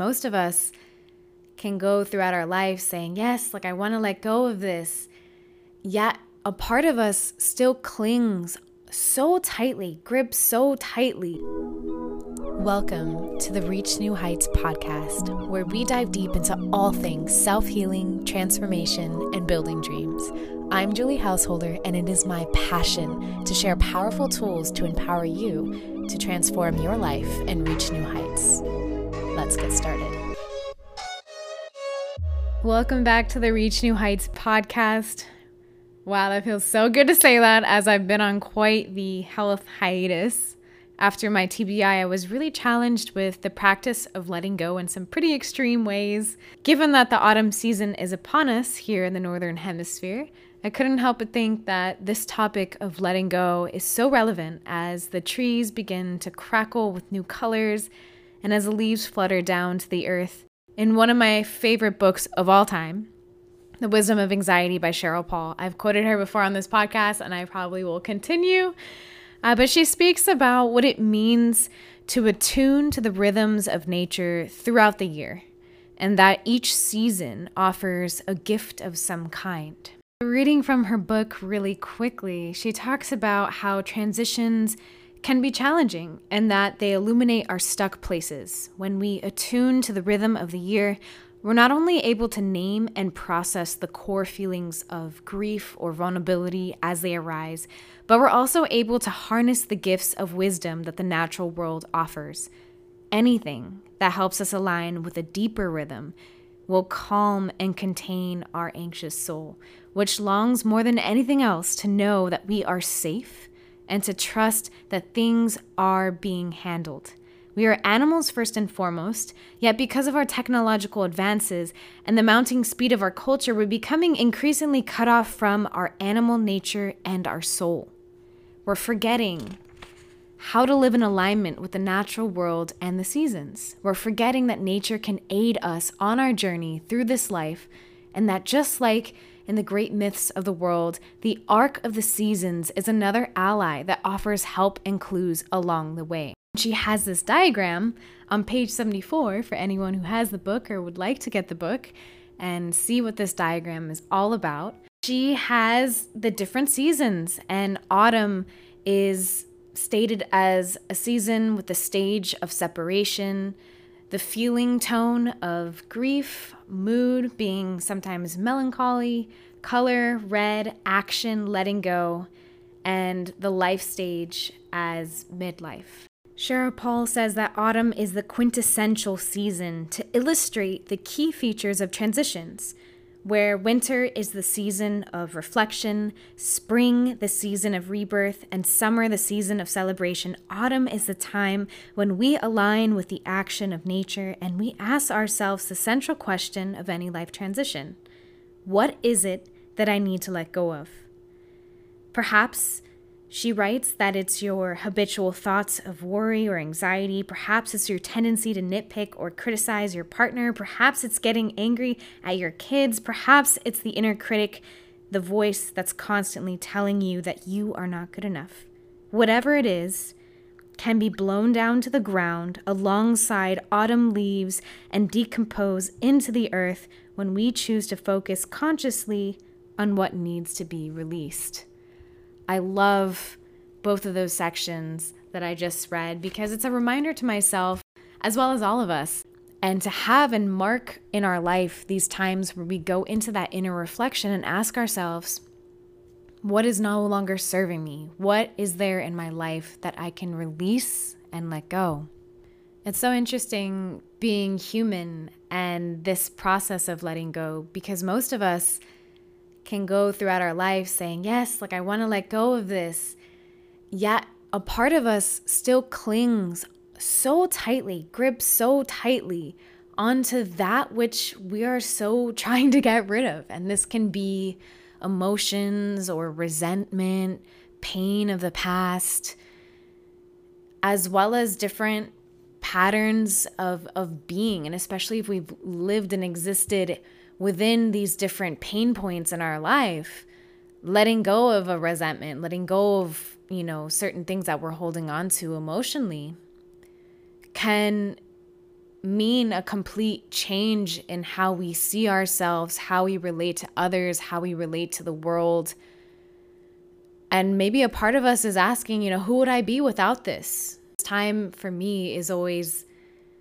Most of us can go throughout our life saying, Yes, like I want to let go of this. Yet a part of us still clings so tightly, grips so tightly. Welcome to the Reach New Heights podcast, where we dive deep into all things self healing, transformation, and building dreams. I'm Julie Householder, and it is my passion to share powerful tools to empower you to transform your life and reach new heights. Let's get started. Welcome back to the Reach New Heights podcast. Wow, that feels so good to say that as I've been on quite the health hiatus. After my TBI, I was really challenged with the practice of letting go in some pretty extreme ways. Given that the autumn season is upon us here in the Northern Hemisphere, I couldn't help but think that this topic of letting go is so relevant as the trees begin to crackle with new colors and as the leaves flutter down to the earth. In one of my favorite books of all time, The Wisdom of Anxiety by Sheryl Paul, I've quoted her before on this podcast and I probably will continue. Uh, but she speaks about what it means to attune to the rhythms of nature throughout the year, and that each season offers a gift of some kind. Reading from her book really quickly, she talks about how transitions can be challenging and that they illuminate our stuck places. When we attune to the rhythm of the year, we're not only able to name and process the core feelings of grief or vulnerability as they arise, but we're also able to harness the gifts of wisdom that the natural world offers. Anything that helps us align with a deeper rhythm will calm and contain our anxious soul, which longs more than anything else to know that we are safe and to trust that things are being handled. We are animals first and foremost, yet because of our technological advances and the mounting speed of our culture, we're becoming increasingly cut off from our animal nature and our soul. We're forgetting how to live in alignment with the natural world and the seasons. We're forgetting that nature can aid us on our journey through this life, and that just like in the great myths of the world, the arc of the seasons is another ally that offers help and clues along the way. She has this diagram on page 74 for anyone who has the book or would like to get the book and see what this diagram is all about. She has the different seasons, and autumn is stated as a season with the stage of separation, the feeling tone of grief, mood being sometimes melancholy, color, red, action, letting go, and the life stage as midlife. Sheryl Paul says that autumn is the quintessential season to illustrate the key features of transitions where winter is the season of reflection, spring the season of rebirth, and summer the season of celebration, autumn is the time when we align with the action of nature and we ask ourselves the central question of any life transition What is it that I need to let go of? Perhaps she writes that it's your habitual thoughts of worry or anxiety. Perhaps it's your tendency to nitpick or criticize your partner. Perhaps it's getting angry at your kids. Perhaps it's the inner critic, the voice that's constantly telling you that you are not good enough. Whatever it is, can be blown down to the ground alongside autumn leaves and decompose into the earth when we choose to focus consciously on what needs to be released. I love both of those sections that I just read because it's a reminder to myself, as well as all of us, and to have and mark in our life these times where we go into that inner reflection and ask ourselves, what is no longer serving me? What is there in my life that I can release and let go? It's so interesting being human and this process of letting go because most of us can go throughout our life saying, Yes, like I want to let go of this. Yet a part of us still clings so tightly, grips so tightly onto that which we are so trying to get rid of. And this can be emotions or resentment, pain of the past, as well as different patterns of, of being. And especially if we've lived and existed within these different pain points in our life, letting go of a resentment, letting go of, you know, certain things that we're holding on to emotionally can mean a complete change in how we see ourselves, how we relate to others, how we relate to the world. And maybe a part of us is asking, you know, who would I be without this? Time for me is always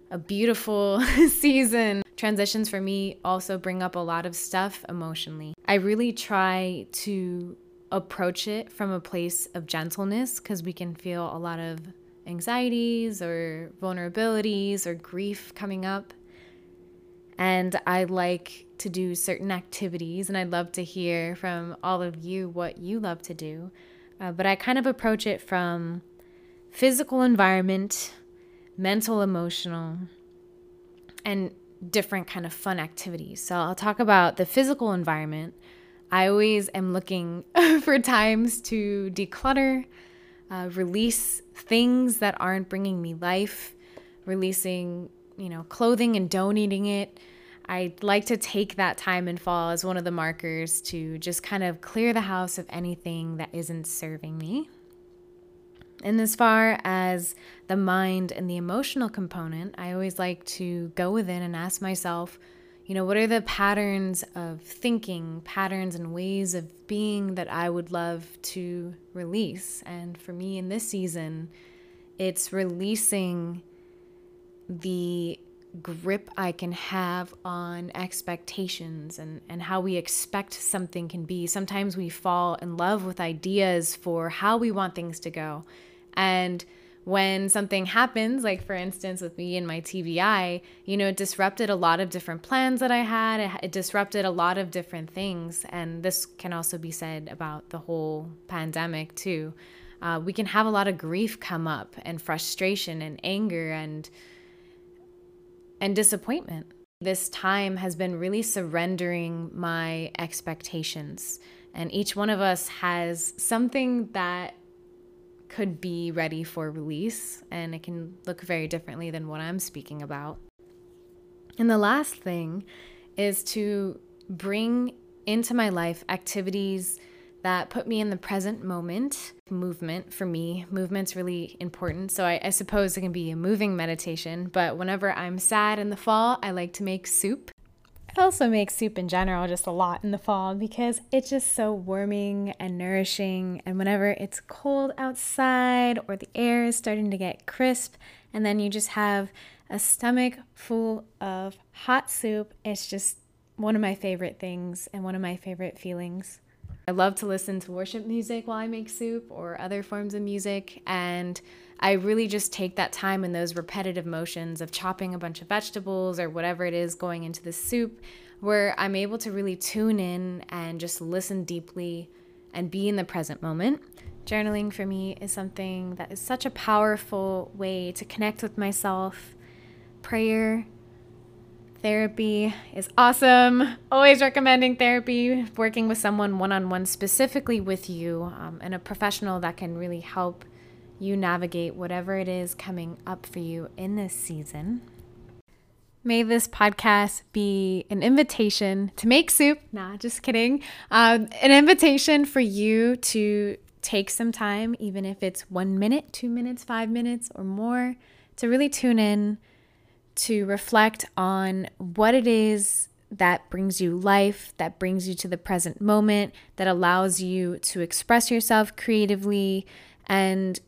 a beautiful season. Transitions for me also bring up a lot of stuff emotionally. I really try to approach it from a place of gentleness because we can feel a lot of anxieties or vulnerabilities or grief coming up. And I like to do certain activities, and I'd love to hear from all of you what you love to do. Uh, but I kind of approach it from physical environment, mental, emotional, and different kind of fun activities. So I'll talk about the physical environment. I always am looking for times to declutter, uh, release things that aren't bringing me life, releasing, you know, clothing and donating it. I like to take that time in fall as one of the markers to just kind of clear the house of anything that isn't serving me. And as far as the mind and the emotional component, I always like to go within and ask myself, you know, what are the patterns of thinking, patterns and ways of being that I would love to release? And for me in this season, it's releasing the grip I can have on expectations and, and how we expect something can be. Sometimes we fall in love with ideas for how we want things to go. And when something happens, like for instance with me and my TBI, you know, it disrupted a lot of different plans that I had. It, it, disrupted a lot of different things. And this can also be said about the whole pandemic, too. Uh, we can have a lot of grief come up and frustration and anger and and disappointment. This time has been really surrendering my expectations. And each one of us has something that could be ready for release, and it can look very differently than what I'm speaking about. And the last thing is to bring into my life activities that put me in the present moment. Movement for me, movement's really important. So I, I, suppose it can be a moving meditation, but whenever I'm sad in the fall, I like to make soup. I also make soup in general just a lot in the fall because it's just so warming and nourishing. And whenever it's cold outside or the air is starting to get crisp, and then you just have a stomach full of hot soup, it's just one of my favorite things and one of my favorite feelings. I love to listen to worship music while I make soup or other forms of music. And I really just take that time in those repetitive motions of chopping a bunch of vegetables or whatever it is going into the soup, where I'm able to really tune in and just listen deeply and be in the present moment. Journaling for me is something that is such a powerful way to connect with myself. Prayer Therapy is awesome. Always recommending therapy, working with someone one on one, specifically with you, um, and a professional that can really help you navigate whatever it is coming up for you in this season. May this podcast be an invitation to make soup. Nah, just kidding. Um, an invitation for you to take some time, even if it's one minute, two minutes, five minutes, or more, to really tune in to reflect on what it is that brings you life, that brings you to the present moment, that allows you to express yourself creatively. And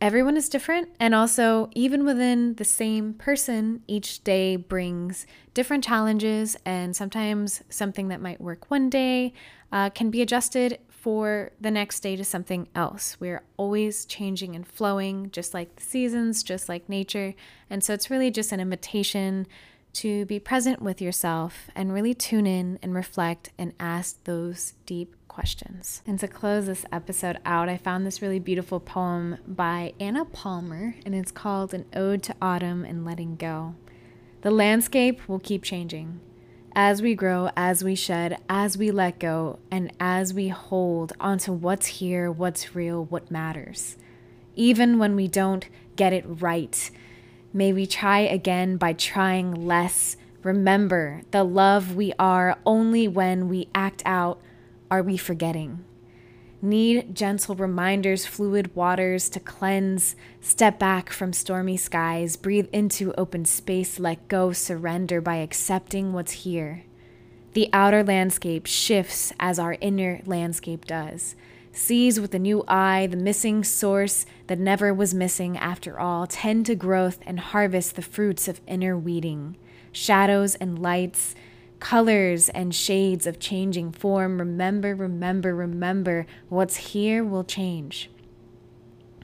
everyone is different. And also, even within the same person, each day brings different challenges. And sometimes something that might work one day uh, can be adjusted for the next day to something else. We're always changing and flowing, just like the seasons, just like nature. And so it's really just an invitation to be present with yourself and really tune in and reflect and ask those deep questions. And to close this episode out, I found this really beautiful poem by Anna Palmer, and it's called An Ode to Autumn and Letting Go. The landscape will keep changing as we grow, as we shed, as we let go, and as we hold onto what's here, what's real, what matters. Even when we don't get it right, may we try again by trying less. Remember, the love we are only when we act out are we forgetting. need gentle reminders, fluid waters to cleanse, step back from stormy skies, breathe into open space, let go, surrender by accepting what's here. The outer landscape shifts as our inner landscape does. Sees with a new eye the missing source that never was missing after all, tend to growth and harvest the fruits of inner weeding. Shadows and lights, colors and shades of changing form. Remember, remember, remember, what's here will change.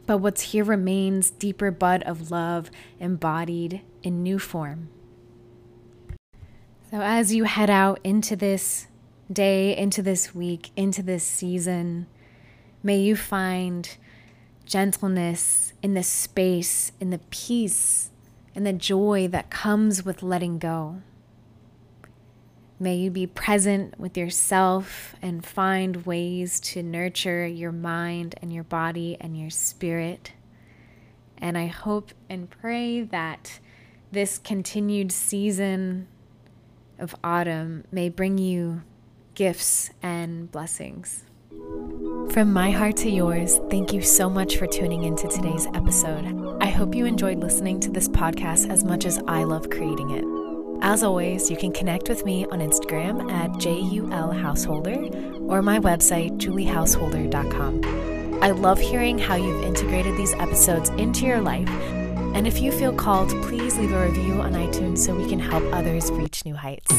But what's here remains deeper bud of love embodied in new form. So, as you head out into this day, into this week, into this season, may you find gentleness in the space, in the peace, in the joy that comes with letting go. May you be present with yourself and find ways to nurture your mind and your body and your spirit. And I hope and pray that this continued season of autumn may bring you gifts and blessings. From my heart to yours, thank you so much for tuning into today's episode. I hope you enjoyed listening to this podcast as much as I love creating it. As always, you can connect with me on Instagram at JULHouseholder or my website, juliehouseholder.com. I love hearing how you've integrated these episodes into your life and if you feel called, please leave a review on iTunes so we can help others reach new heights.